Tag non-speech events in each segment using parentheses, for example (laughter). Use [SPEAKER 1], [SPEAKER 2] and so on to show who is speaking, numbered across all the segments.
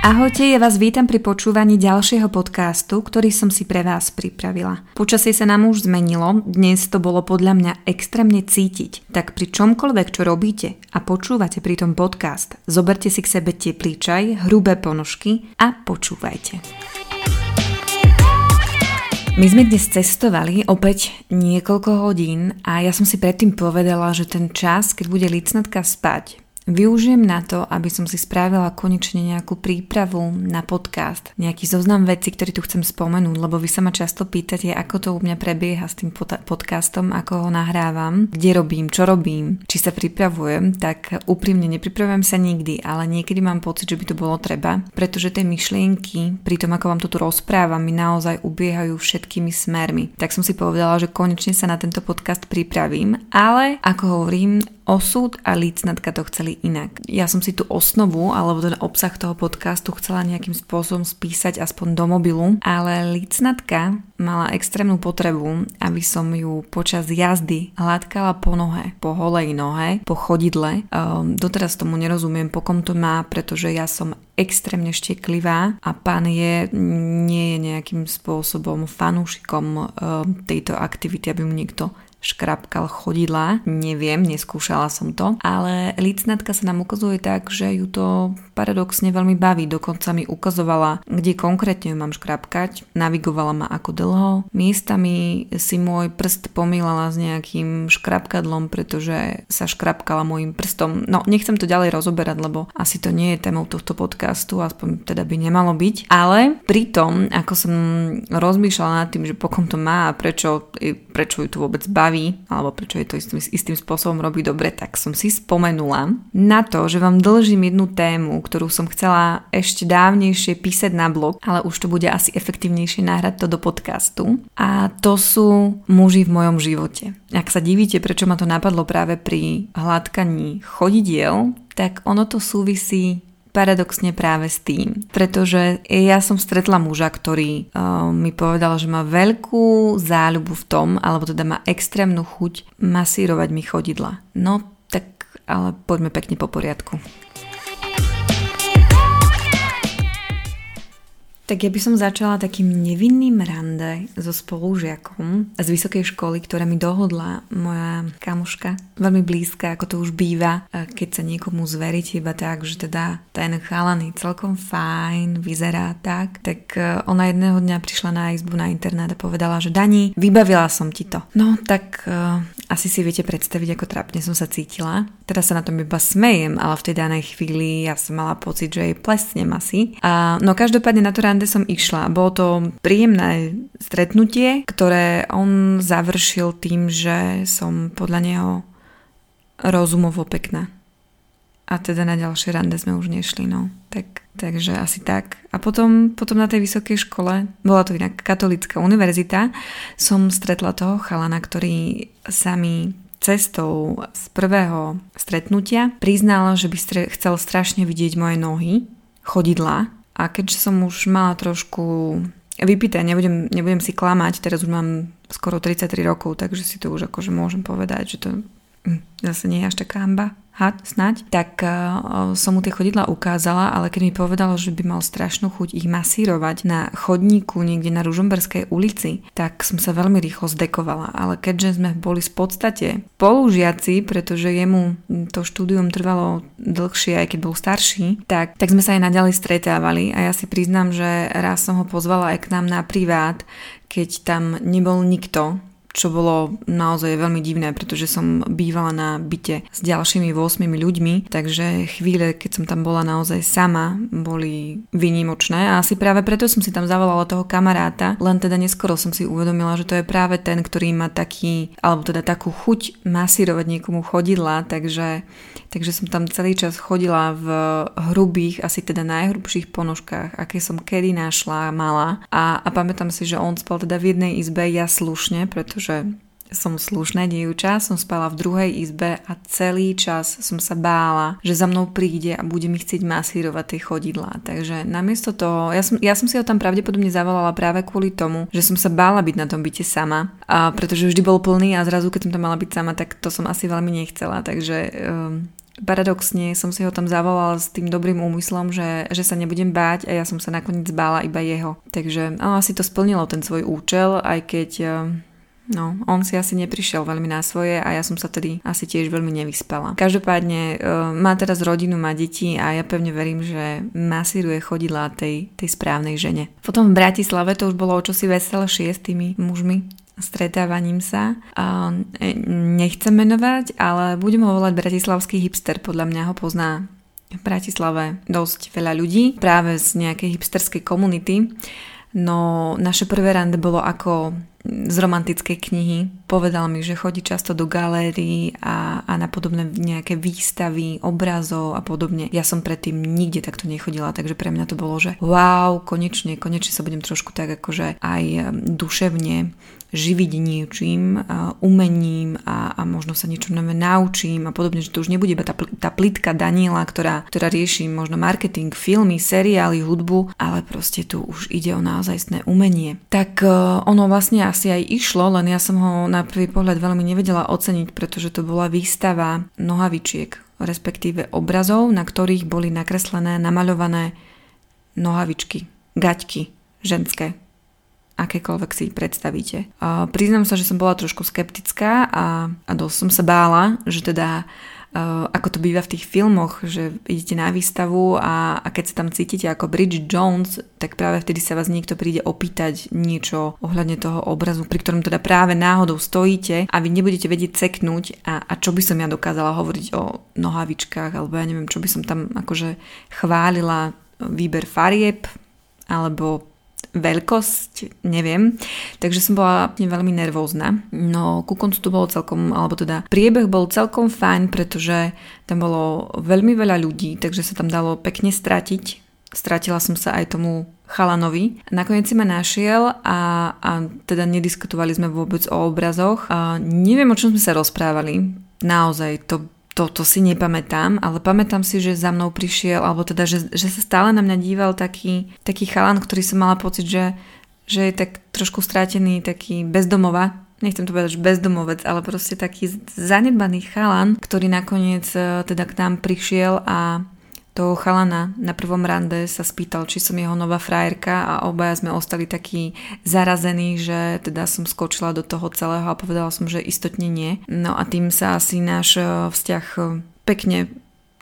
[SPEAKER 1] Ahojte, ja vás vítam pri počúvaní ďalšieho podcastu, ktorý som si pre vás pripravila. Počasie sa nám už zmenilo, dnes to bolo podľa mňa extrémne cítiť, tak pri čomkoľvek, čo robíte a počúvate pri tom podcast, zoberte si k sebe teplý čaj, hrubé ponožky a počúvajte. My sme dnes cestovali opäť niekoľko hodín a ja som si predtým povedala, že ten čas, keď bude licnatka spať, Využijem na to, aby som si spravila konečne nejakú prípravu na podcast, nejaký zoznam vecí, ktorý tu chcem spomenúť, lebo vy sa ma často pýtate, ako to u mňa prebieha s tým podcastom, ako ho nahrávam, kde robím, čo robím, či sa pripravujem, tak úprimne nepripravujem sa nikdy, ale niekedy mám pocit, že by to bolo treba, pretože tie myšlienky, pri tom ako vám to tu rozprávam, mi naozaj ubiehajú všetkými smermi. Tak som si povedala, že konečne sa na tento podcast pripravím, ale ako hovorím, osud a lícnatka to chceli inak. Ja som si tú osnovu alebo ten obsah toho podcastu chcela nejakým spôsobom spísať aspoň do mobilu, ale lícnatka mala extrémnu potrebu, aby som ju počas jazdy hladkala po nohe, po holej nohe, po chodidle. Um, doteraz tomu nerozumiem, po kom to má, pretože ja som extrémne šteklivá a pán je, nie je nejakým spôsobom fanúšikom um, tejto aktivity, aby mu niekto škrapkal chodidla, neviem, neskúšala som to, ale licnatka sa nám ukazuje tak, že ju to paradoxne veľmi baví, dokonca mi ukazovala, kde konkrétne ju mám škrapkať, navigovala ma ako dlho, miestami si môj prst pomýlala s nejakým škrapkadlom, pretože sa škrapkala môjim prstom. No, nechcem to ďalej rozoberať, lebo asi to nie je témou tohto podcastu, aspoň teda by nemalo byť, ale pri tom, ako som rozmýšľala nad tým, že pokom to má a prečo, prečo ju to vôbec baví, baví, alebo prečo je to istým, istým spôsobom robí dobre, tak som si spomenula na to, že vám dlžím jednu tému, ktorú som chcela ešte dávnejšie písať na blog, ale už to bude asi efektívnejšie nahrať to do podcastu. A to sú muži v mojom živote. Ak sa divíte, prečo ma to napadlo práve pri hladkaní chodidiel, tak ono to súvisí paradoxne práve s tým. Pretože ja som stretla muža, ktorý uh, mi povedal, že má veľkú záľubu v tom, alebo teda má extrémnu chuť masírovať mi chodidla. No tak ale poďme pekne po poriadku. Tak ja by som začala takým nevinným rande so spolužiakom z vysokej školy, ktorá mi dohodla moja kamuška, veľmi blízka, ako to už býva, keď sa niekomu zveríte iba tak, že teda ten chalaný celkom fajn, vyzerá tak, tak e, ona jedného dňa prišla na izbu na internát a povedala, že Dani, vybavila som ti to. No tak uh, asi si viete predstaviť, ako trápne som sa cítila. Teraz sa na tom iba smejem, ale v tej danej chvíli ja som mala pocit, že jej plesnem asi. A, no každopádne na to rande som išla. Bolo to príjemné stretnutie, ktoré on završil tým, že som podľa neho rozumovo pekná. A teda na ďalšie rande sme už nešli, no. Tak, takže asi tak. A potom, potom na tej vysokej škole, bola to inak katolická univerzita, som stretla toho chalana, ktorý sa mi cestou z prvého stretnutia priznal, že by chcel strašne vidieť moje nohy, chodidla a keďže som už mala trošku vypité, nebudem, nebudem si klamať, teraz už mám skoro 33 rokov, takže si to už akože môžem povedať, že to hm, zase nie je až taká hamba snať, tak uh, som mu tie chodidla ukázala, ale keď mi povedal, že by mal strašnú chuť ich masírovať na chodníku niekde na Ružomberskej ulici, tak som sa veľmi rýchlo zdekovala. Ale keďže sme boli v podstate spolužiaci, pretože jemu to štúdium trvalo dlhšie, aj keď bol starší, tak, tak sme sa aj naďalej stretávali. A ja si priznám, že raz som ho pozvala aj k nám na privát, keď tam nebol nikto, čo bolo naozaj veľmi divné, pretože som bývala na byte s ďalšími 8 ľuďmi, takže chvíle, keď som tam bola naozaj sama, boli vynimočné a asi práve preto som si tam zavolala toho kamaráta, len teda neskoro som si uvedomila, že to je práve ten, ktorý má taký, alebo teda takú chuť masírovať niekomu chodidla, takže, takže som tam celý čas chodila v hrubých, asi teda najhrubších ponožkách, aké som kedy našla, mala a, a pamätám si, že on spal teda v jednej izbe, ja slušne, pretože som slušná dievča, som spala v druhej izbe a celý čas som sa bála, že za mnou príde a bude mi chcieť masírovať tie chodidlá. Takže namiesto toho, ja som, ja som si ho tam pravdepodobne zavolala práve kvôli tomu, že som sa bála byť na tom byte sama, a pretože vždy bol plný a zrazu keď som tam mala byť sama, tak to som asi veľmi nechcela. Takže um, paradoxne som si ho tam zavolala s tým dobrým úmyslom, že, že sa nebudem báť a ja som sa nakoniec bála iba jeho. Takže áno, asi to splnilo ten svoj účel, aj keď eh, No, on si asi neprišiel veľmi na svoje a ja som sa tedy asi tiež veľmi nevyspala. Každopádne e, má teraz rodinu, má deti a ja pevne verím, že masíruje chodidlá tej, tej správnej žene. Potom v Bratislave to už bolo o čosi veselšie s tými mužmi stretávaním sa. E, nechcem menovať, ale budem ho volať bratislavský hipster, podľa mňa ho pozná v Bratislave dosť veľa ľudí, práve z nejakej hipsterskej komunity. No naše prvé rande bolo ako z romantickej knihy. Povedal mi, že chodí často do galérií a, a na podobné nejaké výstavy, obrazov a podobne. Ja som predtým nikde takto nechodila, takže pre mňa to bolo, že wow, konečne, konečne sa budem trošku tak akože aj duševne živiť niečím, umením a, a možno sa niečo nové naučím a podobne, že to už nebude iba tá, tá plitka Daniela, ktorá, ktorá rieši možno marketing, filmy, seriály, hudbu, ale proste tu už ide o naozajstné umenie. Tak uh, ono vlastne asi aj išlo, len ja som ho na prvý pohľad veľmi nevedela oceniť, pretože to bola výstava nohavičiek, respektíve obrazov, na ktorých boli nakreslené, namaľované nohavičky, gaťky, ženské, akékoľvek si predstavíte. A priznám sa, že som bola trošku skeptická a, a dosť som sa bála, že teda Uh, ako to býva v tých filmoch, že idete na výstavu a, a keď sa tam cítite ako Bridget Jones, tak práve vtedy sa vás niekto príde opýtať niečo ohľadne toho obrazu, pri ktorom teda práve náhodou stojíte a vy nebudete vedieť ceknúť a, a čo by som ja dokázala hovoriť o nohavičkách alebo ja neviem, čo by som tam akože chválila výber farieb alebo veľkosť, neviem. Takže som bola veľmi nervózna. No ku koncu to bolo celkom, alebo teda priebeh bol celkom fajn, pretože tam bolo veľmi veľa ľudí, takže sa tam dalo pekne stratiť. Stratila som sa aj tomu chalanovi. Nakoniec si ma našiel a, a teda nediskutovali sme vôbec o obrazoch. A neviem, o čom sme sa rozprávali. Naozaj, to to, to si nepamätám, ale pamätám si, že za mnou prišiel, alebo teda, že, že sa stále na mňa díval taký, taký chalan, ktorý som mala pocit, že, že je tak trošku strátený, taký bezdomova. Nechcem to povedať, že bezdomovec, ale proste taký zanedbaný chalan, ktorý nakoniec e, teda k nám prišiel a toho chalana na prvom rande sa spýtal, či som jeho nová frajerka a obaja sme ostali takí zarazení, že teda som skočila do toho celého a povedala som, že istotne nie. No a tým sa asi náš eh, vzťah eh, pekne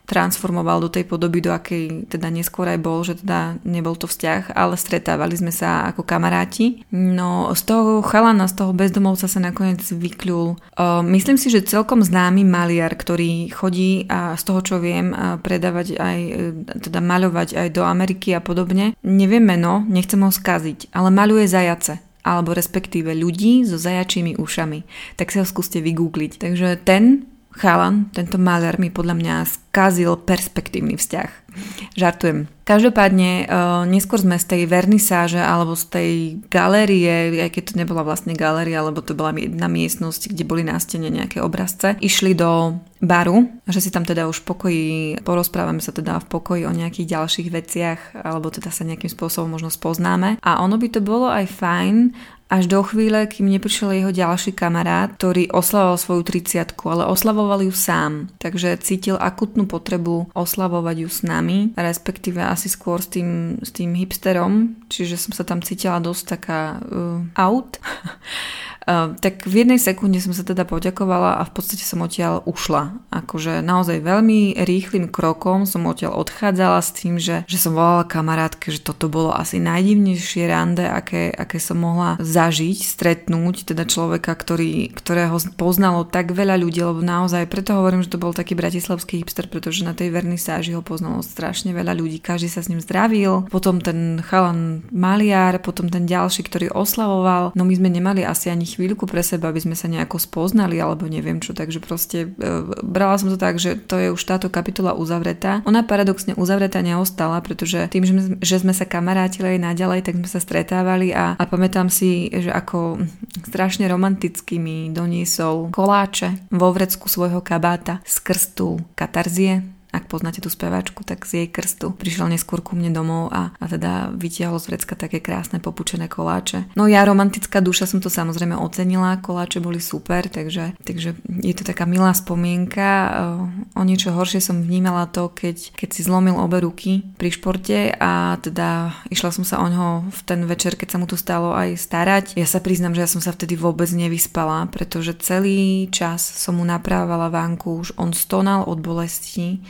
[SPEAKER 1] transformoval do tej podoby, do akej teda neskôr aj bol, že teda nebol to vzťah, ale stretávali sme sa ako kamaráti. No z toho chalana, z toho bezdomovca sa nakoniec vykľul. Uh, myslím si, že celkom známy maliar, ktorý chodí a z toho, čo viem, predávať aj, e, teda maľovať aj do Ameriky a podobne. Neviem meno, nechcem ho skaziť, ale maľuje zajace alebo respektíve ľudí so zajačími ušami. Tak si ho skúste vygoogliť. Takže ten chalan, tento maler mi podľa mňa skazil perspektívny vzťah. Žartujem. Každopádne, uh, neskôr sme z tej vernisáže alebo z tej galérie, aj keď to nebola vlastne galéria, alebo to bola jedna miestnosť, kde boli na stene nejaké obrazce, išli do baru, že si tam teda už v pokoji, porozprávame sa teda v pokoji o nejakých ďalších veciach, alebo teda sa nejakým spôsobom možno spoznáme. A ono by to bolo aj fajn, až do chvíle, kým neprišiel jeho ďalší kamarát, ktorý oslavoval svoju 30 ale oslavoval ju sám. Takže cítil akutnú potrebu oslavovať ju s nami, respektíve asi skôr s tým, s tým hipsterom, čiže som sa tam cítila dosť taká uh, out. (laughs) Ehm, tak v jednej sekunde som sa teda poďakovala a v podstate som odtiaľ ušla. Akože naozaj veľmi rýchlým krokom som odtiaľ odchádzala s tým, že, že som volala kamarátke, že toto bolo asi najdivnejšie rande, aké, aké som mohla zažiť, stretnúť, teda človeka, ktorý, ktorého poznalo tak veľa ľudí, lebo naozaj preto hovorím, že to bol taký bratislavský hipster, pretože na tej vernisáži ho poznalo strašne veľa ľudí, každý sa s ním zdravil, potom ten chalan maliar, potom ten ďalší, ktorý oslavoval, no my sme nemali asi ani chvíľku pre seba, aby sme sa nejako spoznali alebo neviem čo, takže proste e, brala som to tak, že to je už táto kapitola uzavretá. Ona paradoxne uzavretá neostala, pretože tým, že že sme sa kamarátili aj naďalej, tak sme sa stretávali a, a pamätám si, že ako strašne romanticky mi doniesol koláče vo vrecku svojho kabáta z krstu katarzie ak poznáte tú speváčku, tak z jej krstu prišiel neskôr ku mne domov a, a teda vytiahol z vrecka také krásne popučené koláče. No ja romantická duša som to samozrejme ocenila, koláče boli super, takže, takže je to taká milá spomienka. O niečo horšie som vnímala to, keď, keď si zlomil obe ruky pri športe a teda išla som sa o ňoho v ten večer, keď sa mu tu stalo aj starať. Ja sa priznam, že ja som sa vtedy vôbec nevyspala, pretože celý čas som mu naprávala vánku, už on stonal od bolesti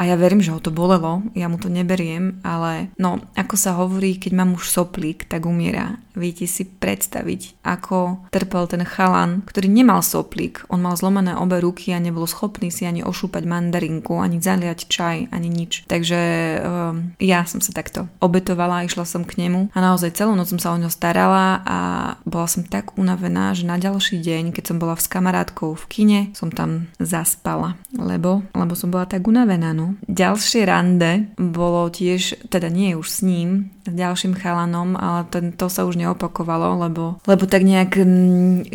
[SPEAKER 1] a ja verím, že ho to bolelo, ja mu to neberiem, ale no, ako sa hovorí, keď mám už soplík, tak umiera. Viete si predstaviť, ako trpel ten chalan, ktorý nemal soplík. On mal zlomené obe ruky a nebol schopný si ani ošúpať mandarinku, ani zaliať čaj, ani nič. Takže um, ja som sa takto obetovala, išla som k nemu a naozaj celú noc som sa o ňo starala a bola som tak unavená, že na ďalší deň, keď som bola s kamarátkou v kine, som tam zaspala, lebo, lebo som bola tak unavená, no. Ďalšie rande bolo tiež, teda nie už s ním, s ďalším chalanom, ale ten, to sa už neopakovalo, lebo, lebo tak nejak,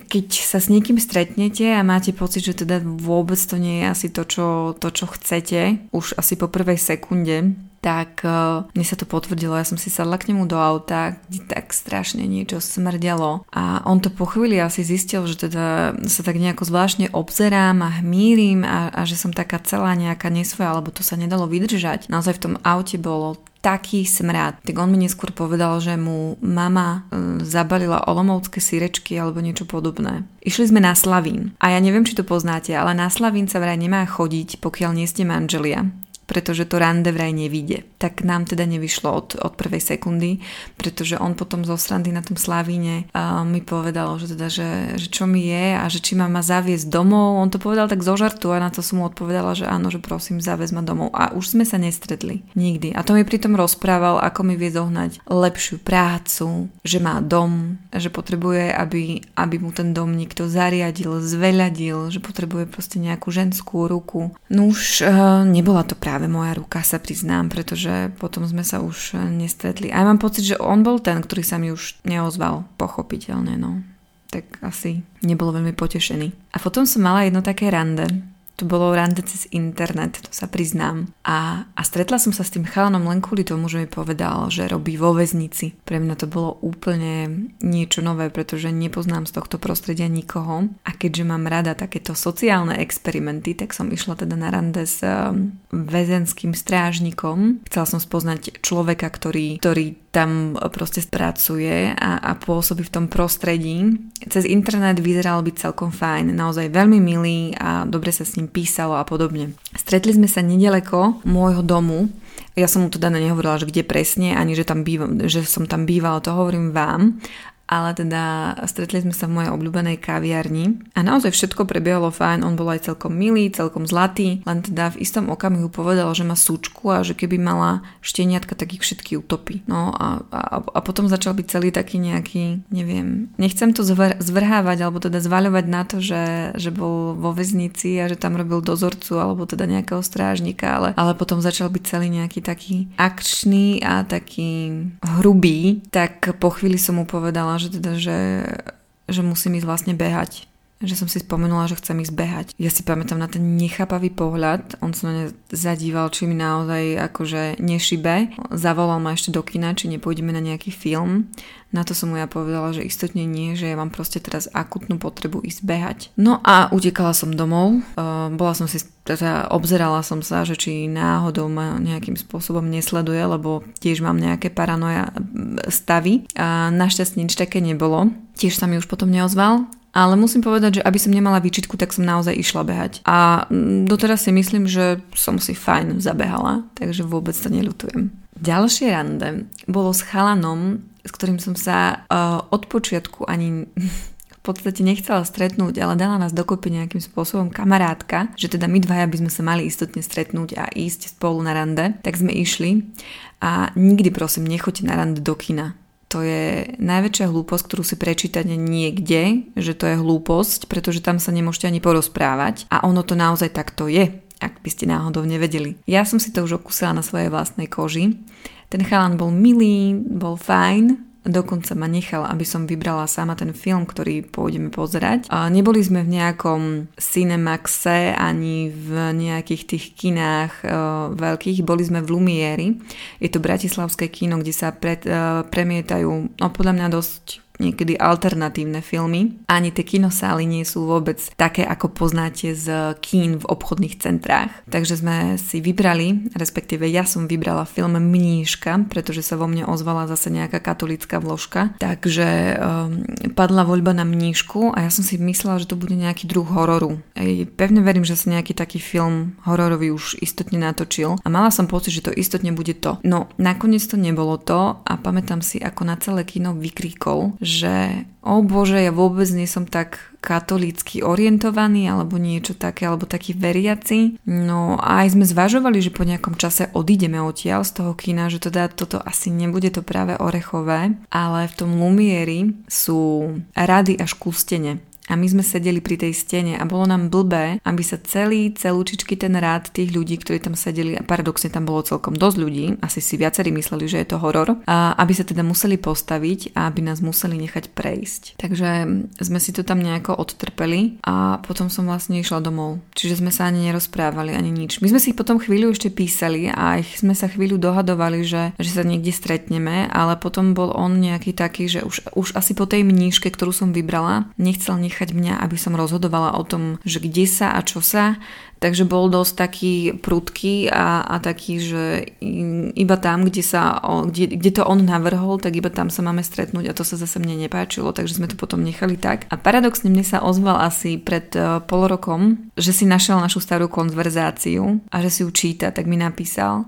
[SPEAKER 1] keď sa s niekým stretnete a máte pocit, že teda vôbec to nie je asi to, čo, to, čo chcete, už asi po prvej sekunde, tak uh, mne sa to potvrdilo. Ja som si sadla k nemu do auta, kde tak strašne niečo smrdelo. A on to po chvíli asi zistil, že teda sa tak nejako zvláštne obzerám a hmírim a, a že som taká celá nejaká nesvoja, alebo to sa nedalo vydržať. Naozaj v tom aute bolo taký smrad. Tak on mi neskôr povedal, že mu mama e, zabalila olomovské sírečky alebo niečo podobné. Išli sme na Slavín. A ja neviem, či to poznáte, ale na Slavín sa vraj nemá chodiť, pokiaľ nie ste manželia pretože to rande vraj nevíde. Tak nám teda nevyšlo od, od prvej sekundy, pretože on potom zo srandy na tom Slavíne uh, mi povedal, že teda, že, že čo mi je a že či ma má zaviesť domov. On to povedal tak zo žartu a na to som mu odpovedala, že áno, že prosím, zaviesť ma domov. A už sme sa nestretli. Nikdy. A to mi pritom rozprával, ako mi vie zohnať lepšiu prácu, že má dom, že potrebuje, aby, aby mu ten dom niekto zariadil, zveľadil, že potrebuje proste nejakú ženskú ruku. No už uh, nebola to práve práve moja ruka, sa priznám, pretože potom sme sa už nestretli. A ja mám pocit, že on bol ten, ktorý sa mi už neozval, pochopiteľne, no. Tak asi nebol veľmi potešený. A potom som mala jedno také rande, to bolo rande cez internet, to sa priznám. A, a stretla som sa s tým chalanom len kvôli tomu, že mi povedal, že robí vo väznici. Pre mňa to bolo úplne niečo nové, pretože nepoznám z tohto prostredia nikoho. A keďže mám rada takéto sociálne experimenty, tak som išla teda na rande s um, väzenským strážnikom. Chcela som spoznať človeka, ktorý, ktorý tam proste pracuje a, a pôsobí v tom prostredí. Cez internet vyzeral byť celkom fajn, naozaj veľmi milý a dobre sa s ním písalo a podobne. Stretli sme sa nedaleko môjho domu, ja som mu teda nehovorila, že kde presne, ani že, tam bývam, že som tam bývala, to hovorím vám, ale teda stretli sme sa v mojej obľúbenej kaviarni. A naozaj všetko prebiehalo fajn, on bol aj celkom milý, celkom zlatý, len teda v istom okamihu povedal, že má súčku a že keby mala šteniatka, tak ich všetky utopí. No a, a, a potom začal byť celý taký nejaký, neviem, nechcem to zvr- zvrhávať alebo teda zvaľovať na to, že, že bol vo väznici a že tam robil dozorcu alebo teda nejakého strážnika, ale, ale potom začal byť celý nejaký taký akčný a taký hrubý, tak po chvíli som mu povedala, že teda, že, že musím ísť vlastne behať že som si spomenula, že chcem ísť behať. Ja si pamätám na ten nechápavý pohľad, on sa na zadíval, či mi naozaj akože nešibe. Zavolal ma ešte do kina, či nepôjdeme na nejaký film. Na to som mu ja povedala, že istotne nie, že ja mám proste teraz akutnú potrebu ísť behať. No a utekala som domov, uh, bola som si, teda obzerala som sa, že či náhodou ma nejakým spôsobom nesleduje, lebo tiež mám nejaké paranoja stavy. A našťastie nič také nebolo. Tiež sa mi už potom neozval, ale musím povedať, že aby som nemala výčitku, tak som naozaj išla behať. A doteraz si myslím, že som si fajn zabehala, takže vôbec to neľutujem. Ďalšie rande bolo s chalanom, s ktorým som sa uh, od počiatku ani (laughs) v podstate nechcela stretnúť, ale dala nás dokopy nejakým spôsobom kamarátka, že teda my dvaja by sme sa mali istotne stretnúť a ísť spolu na rande, tak sme išli a nikdy prosím nechoďte na rande do kina to je najväčšia hlúposť, ktorú si prečítate niekde, že to je hlúposť, pretože tam sa nemôžete ani porozprávať a ono to naozaj takto je, ak by ste náhodou nevedeli. Ja som si to už okúsala na svojej vlastnej koži. Ten chalan bol milý, bol fajn, dokonca ma nechal, aby som vybrala sama ten film, ktorý pôjdeme pozerať. A neboli sme v nejakom Cinemaxe ani v nejakých tých kinách uh, veľkých, boli sme v Lumieri. Je to bratislavské kino, kde sa pred, uh, premietajú, no podľa mňa dosť niekedy alternatívne filmy. Ani tie kinosály nie sú vôbec také, ako poznáte z kín v obchodných centrách. Takže sme si vybrali, respektíve ja som vybrala film Mníška, pretože sa vo mne ozvala zase nejaká katolická vložka. Takže um, padla voľba na Mníšku a ja som si myslela, že to bude nejaký druh hororu. Ej, pevne verím, že sa nejaký taký film hororový už istotne natočil a mala som pocit, že to istotne bude to. No, nakoniec to nebolo to a pamätám si, ako na celé kino vykríkol, že o bože, ja vôbec nie som tak katolícky orientovaný alebo niečo také, alebo taký veriaci. No a aj sme zvažovali, že po nejakom čase odídeme odtiaľ z toho kina, že teda toto asi nebude to práve orechové, ale v tom Lumieri sú rady až ku stene a my sme sedeli pri tej stene a bolo nám blbé, aby sa celý, celúčičky ten rád tých ľudí, ktorí tam sedeli, a paradoxne tam bolo celkom dosť ľudí, asi si viacerí mysleli, že je to horor, a aby sa teda museli postaviť a aby nás museli nechať prejsť. Takže sme si to tam nejako odtrpeli a potom som vlastne išla domov. Čiže sme sa ani nerozprávali, ani nič. My sme si potom chvíľu ešte písali a ich sme sa chvíľu dohadovali, že, že sa niekde stretneme, ale potom bol on nejaký taký, že už, už asi po tej mníške, ktorú som vybrala, nechcel nech nechať mňa, aby som rozhodovala o tom, že kde sa a čo sa. Takže bol dosť taký prudký a, a taký, že iba tam, kde, sa, kde, kde to on navrhol, tak iba tam sa máme stretnúť a to sa zase mne nepáčilo, takže sme to potom nechali tak. A paradoxne mne sa ozval asi pred uh, pol rokom, že si našiel našu starú konverzáciu a že si ju číta, tak mi napísal.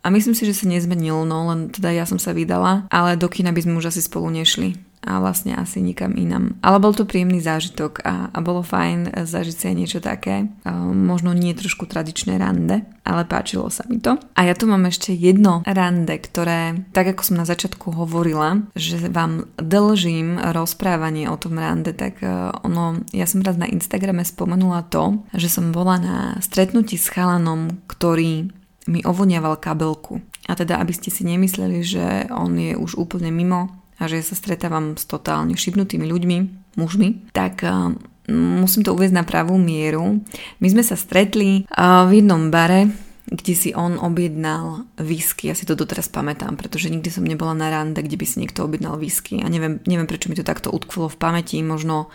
[SPEAKER 1] A myslím si, že sa nezmenil, no len teda ja som sa vydala, ale do kina by sme už asi spolu nešli a vlastne asi nikam inam. Ale bol to príjemný zážitok a, a bolo fajn zažiť si aj niečo také. A možno nie trošku tradičné rande, ale páčilo sa mi to. A ja tu mám ešte jedno rande, ktoré, tak ako som na začiatku hovorila, že vám dlžím rozprávanie o tom rande, tak e, ono, ja som raz na Instagrame spomenula to, že som bola na stretnutí s chalanom, ktorý mi ovoniaval kabelku. A teda, aby ste si nemysleli, že on je už úplne mimo a že sa stretávam s totálne šibnutými ľuďmi, mužmi, tak uh, musím to uvieť na pravú mieru. My sme sa stretli uh, v jednom bare, kde si on objednal whisky. Ja si to doteraz pamätám, pretože nikdy som nebola na rande, kde by si niekto objednal whisky. A neviem, neviem prečo mi to takto utkvilo v pamäti. Možno,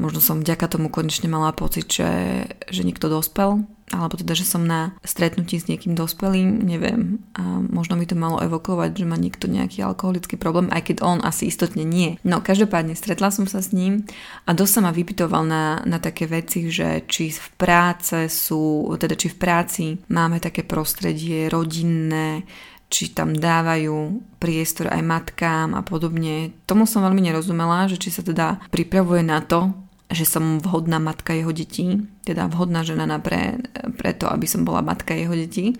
[SPEAKER 1] možno som vďaka tomu konečne mala pocit, že, že niekto dospel alebo teda, že som na stretnutí s niekým dospelým, neviem, a možno mi to malo evokovať, že má niekto nejaký alkoholický problém, aj keď on asi istotne nie. No každopádne stretla som sa s ním a dosť sa ma vypitoval na, na také veci, že či v práce sú, teda či v práci máme také prostredie rodinné, či tam dávajú priestor aj matkám a podobne. Tomu som veľmi nerozumela, že či sa teda pripravuje na to, že som vhodná matka jeho detí, teda vhodná žena na pre, preto, aby som bola matka jeho detí.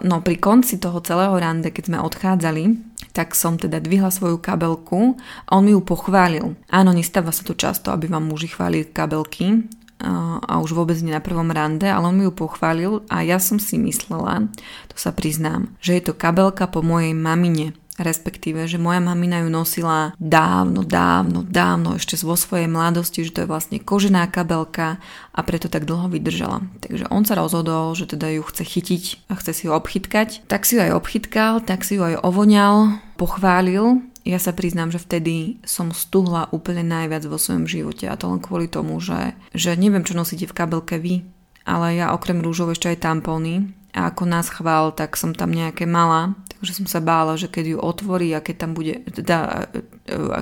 [SPEAKER 1] No pri konci toho celého rande, keď sme odchádzali, tak som teda dvihla svoju kabelku a on mi ju pochválil. Áno, nestáva sa to často, aby vám muži chválili kabelky a už vôbec nie na prvom rande, ale on mi ju pochválil a ja som si myslela, to sa priznám, že je to kabelka po mojej mamine respektíve, že moja mamina ju nosila dávno, dávno, dávno, ešte vo svojej mladosti, že to je vlastne kožená kabelka a preto tak dlho vydržala. Takže on sa rozhodol, že teda ju chce chytiť a chce si ju obchytkať. Tak si ju aj obchytkal, tak si ju aj ovoňal, pochválil ja sa priznám, že vtedy som stuhla úplne najviac vo svojom živote a to len kvôli tomu, že, že neviem, čo nosíte v kabelke vy, ale ja okrem rúžov ešte aj tampóny a ako nás chvál, tak som tam nejaké mala, takže som sa bála, že keď ju otvorí a keď tam bude, teda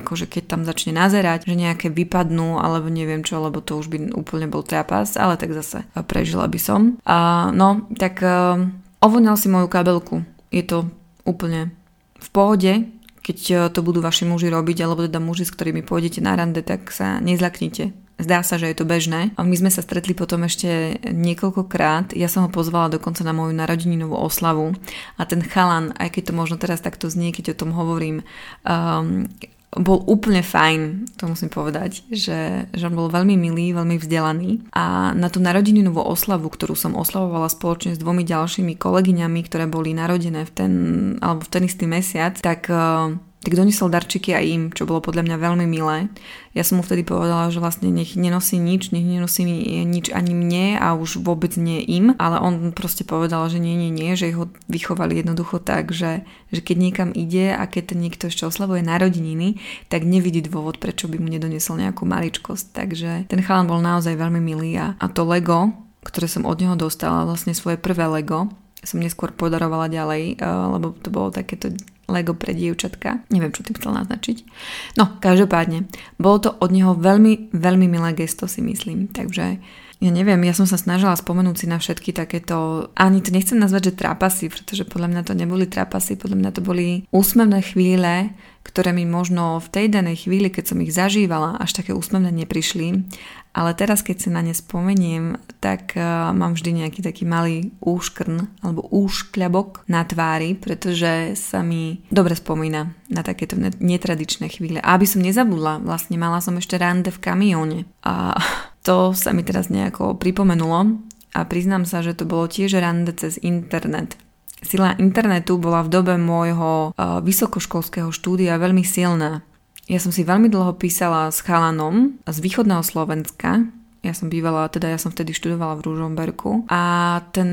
[SPEAKER 1] akože keď tam začne nazerať, že nejaké vypadnú alebo neviem čo, lebo to už by úplne bol trapas, ale tak zase prežila by som. A no, tak uh, ovoňal si moju kabelku. Je to úplne v pohode, keď to budú vaši muži robiť, alebo teda muži, s ktorými pôjdete na rande, tak sa nezlaknite Zdá sa, že je to bežné. A my sme sa stretli potom ešte niekoľkokrát. Ja som ho pozvala dokonca na moju narodeninovú oslavu. A ten chalan, aj keď to možno teraz takto znie, keď o tom hovorím, um, bol úplne fajn, to musím povedať, že, že on bol veľmi milý, veľmi vzdelaný a na tú narodeninovú oslavu, ktorú som oslavovala spoločne s dvomi ďalšími kolegyňami, ktoré boli narodené v ten, alebo v ten istý mesiac, tak uh, tak doniesol darčiky aj im, čo bolo podľa mňa veľmi milé. Ja som mu vtedy povedala, že vlastne nech nenosí nič, nech nenosí nič ani mne a už vôbec nie im, ale on proste povedal, že nie, nie, nie, že ho vychovali jednoducho tak, že, že keď niekam ide a keď niekto ešte oslavuje narodeniny, tak nevidí dôvod, prečo by mu nedoniesol nejakú maličkosť. Takže ten chalan bol naozaj veľmi milý a, a to Lego, ktoré som od neho dostala, vlastne svoje prvé Lego, som neskôr podarovala ďalej, lebo to bolo takéto Lego pre dievčatka. Neviem, čo tým chcel naznačiť. No, každopádne, bolo to od neho veľmi, veľmi milé gesto si myslím. Takže ja neviem, ja som sa snažila spomenúť si na všetky takéto, ani to nechcem nazvať, že trápasy, pretože podľa mňa to neboli trápasy, podľa mňa to boli úsmevné chvíle, ktoré mi možno v tej danej chvíli, keď som ich zažívala, až také úsmevné neprišli. Ale teraz, keď si na ne spomeniem, tak uh, mám vždy nejaký taký malý úškrn alebo úškľabok na tvári, pretože sa mi dobre spomína na takéto netradičné chvíle. A aby som nezabudla, vlastne mala som ešte rande v kamióne. A (laughs) to sa mi teraz nejako pripomenulo a priznám sa, že to bolo tiež rande cez internet. Sila internetu bola v dobe môjho uh, vysokoškolského štúdia veľmi silná. Ja som si veľmi dlho písala s chalanom z východného Slovenska. Ja som bývala, teda ja som vtedy študovala v Ružomberku a ten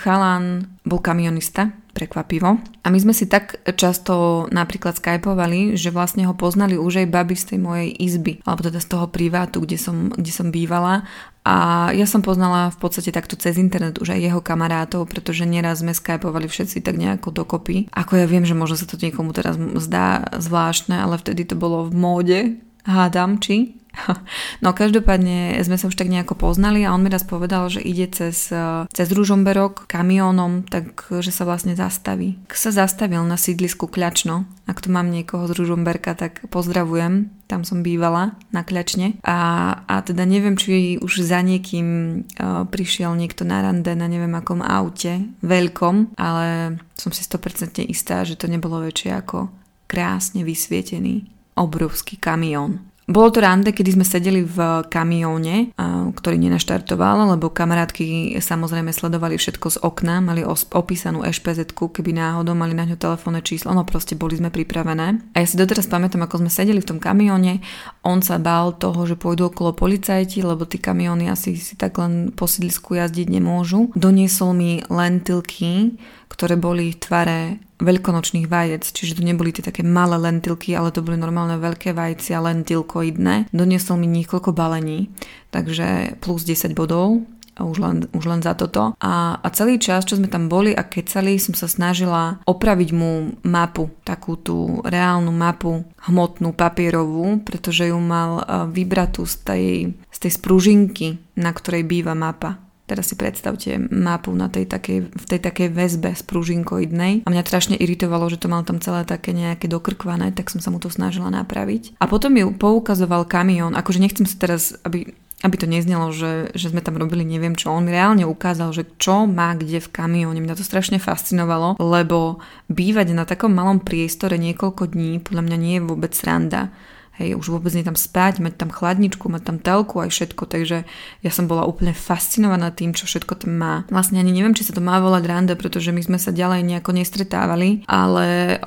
[SPEAKER 1] chalan bol kamionista, prekvapivo. A my sme si tak často napríklad skypovali, že vlastne ho poznali už aj baby z tej mojej izby, alebo teda z toho privátu, kde som, kde som bývala a ja som poznala v podstate takto cez internet už aj jeho kamarátov, pretože nieraz sme skypovali všetci tak nejako dokopy. Ako ja viem, že možno sa to niekomu teraz zdá zvláštne, ale vtedy to bolo v móde, hádam, či? (laughs) No každopádne sme sa už tak nejako poznali a on mi raz povedal, že ide cez, cez Ružomberok kamiónom, takže sa vlastne zastaví. K sa zastavil na sídlisku Kľačno. Ak tu mám niekoho z Ružomberka, tak pozdravujem. Tam som bývala na Kľačne. A, a teda neviem, či už za niekým uh, prišiel niekto na rande na neviem akom aute, veľkom, ale som si 100% istá, že to nebolo väčšie ako krásne vysvietený obrovský kamión. Bolo to rande, kedy sme sedeli v kamióne, ktorý nenaštartoval, lebo kamarátky samozrejme sledovali všetko z okna, mali opísanú ešpz keby náhodou mali na ňo telefónne číslo, no proste boli sme pripravené. A ja si doteraz pamätám, ako sme sedeli v tom kamióne, on sa bál toho, že pôjdu okolo policajti, lebo tí kamióny asi si tak len po sídlisku jazdiť nemôžu. Doniesol mi lentilky, ktoré boli v tvare veľkonočných vajec, čiže to neboli tie také malé lentilky, ale to boli normálne veľké vajcia lentilkoidné. Doniesol mi niekoľko balení, takže plus 10 bodov, a už len, už len za toto. A, a celý čas, čo sme tam boli a kecali, som sa snažila opraviť mu mapu, takú tú reálnu mapu, hmotnú, papierovú, pretože ju mal vybratú z tej, z tej sprúžinky, na ktorej býva mapa. Teraz si predstavte mapu na tej takej, v tej takej väzbe z prúžinkoidnej a mňa strašne iritovalo, že to mal tam celé také nejaké dokrkvané, tak som sa mu to snažila napraviť. A potom ju poukazoval kamión, akože nechcem sa teraz, aby aby to neznelo, že, že sme tam robili neviem čo. On reálne ukázal, že čo má kde v kamióne. Mňa to strašne fascinovalo, lebo bývať na takom malom priestore niekoľko dní podľa mňa nie je vôbec sranda. Hej, už vôbec nie tam spať, mať tam chladničku, mať tam telku aj všetko, takže ja som bola úplne fascinovaná tým, čo všetko tam má. Vlastne ani neviem, či sa to má volať rande, pretože my sme sa ďalej nejako nestretávali, ale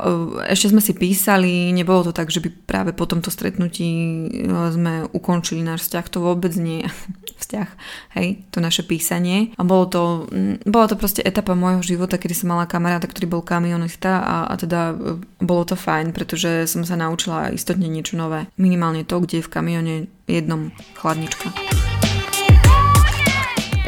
[SPEAKER 1] ešte sme si písali, nebolo to tak, že by práve po tomto stretnutí sme ukončili náš vzťah, to vôbec nie (laughs) vzťah, hej, to naše písanie. A bolo to, bola to proste etapa môjho života, kedy som mala kamaráta, ktorý bol kamionista a, a teda bolo to fajn, pretože som sa naučila istotne niečo nové Minimálne to, kde je v kamione jednom chladnička.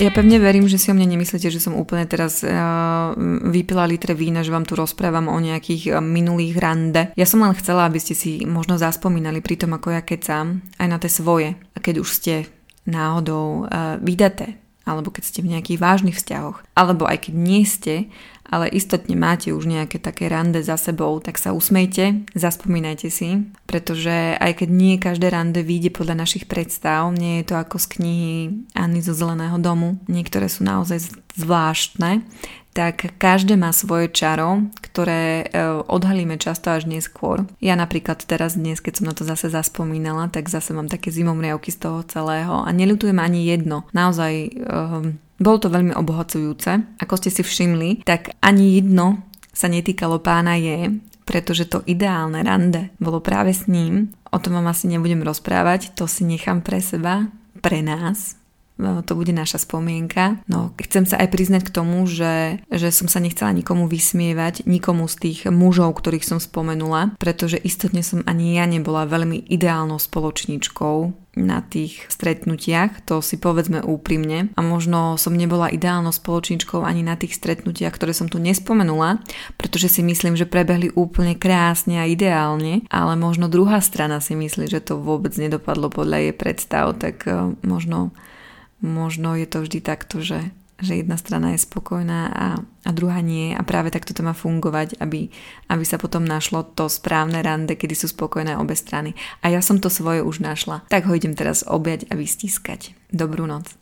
[SPEAKER 1] Ja pevne verím, že si o mne nemyslíte, že som úplne teraz uh, vypila litre vína, že vám tu rozprávam o nejakých uh, minulých rande. Ja som len chcela, aby ste si možno zaspomínali pri tom, ako ja kecam, aj na tie svoje. Keď už ste náhodou uh, vydaté, alebo keď ste v nejakých vážnych vzťahoch, alebo aj keď nie ste ale istotne máte už nejaké také rande za sebou, tak sa usmejte, zaspomínajte si, pretože aj keď nie každé rande vyjde podľa našich predstav, nie je to ako z knihy Anny zo Zeleného domu, niektoré sú naozaj zvláštne, tak každé má svoje čaro, ktoré e, odhalíme často až neskôr. Ja napríklad teraz dnes, keď som na to zase zaspomínala, tak zase mám také zimomriavky z toho celého a neľutujem ani jedno. Naozaj um, bolo to veľmi obohacujúce. Ako ste si všimli, tak ani jedno sa netýkalo pána je, pretože to ideálne rande bolo práve s ním. O tom vám asi nebudem rozprávať, to si nechám pre seba, pre nás, to bude naša spomienka. No, chcem sa aj priznať k tomu, že, že som sa nechcela nikomu vysmievať, nikomu z tých mužov, ktorých som spomenula, pretože istotne som ani ja nebola veľmi ideálnou spoločničkou na tých stretnutiach, to si povedzme úprimne. A možno som nebola ideálnou spoločničkou ani na tých stretnutiach, ktoré som tu nespomenula, pretože si myslím, že prebehli úplne krásne a ideálne, ale možno druhá strana si myslí, že to vôbec nedopadlo podľa jej predstav, tak eh, možno možno je to vždy takto, že, že jedna strana je spokojná a, a druhá nie a práve takto to má fungovať, aby, aby sa potom našlo to správne rande, kedy sú spokojné obe strany. A ja som to svoje už našla, tak ho idem teraz objať a vystískať. Dobrú noc.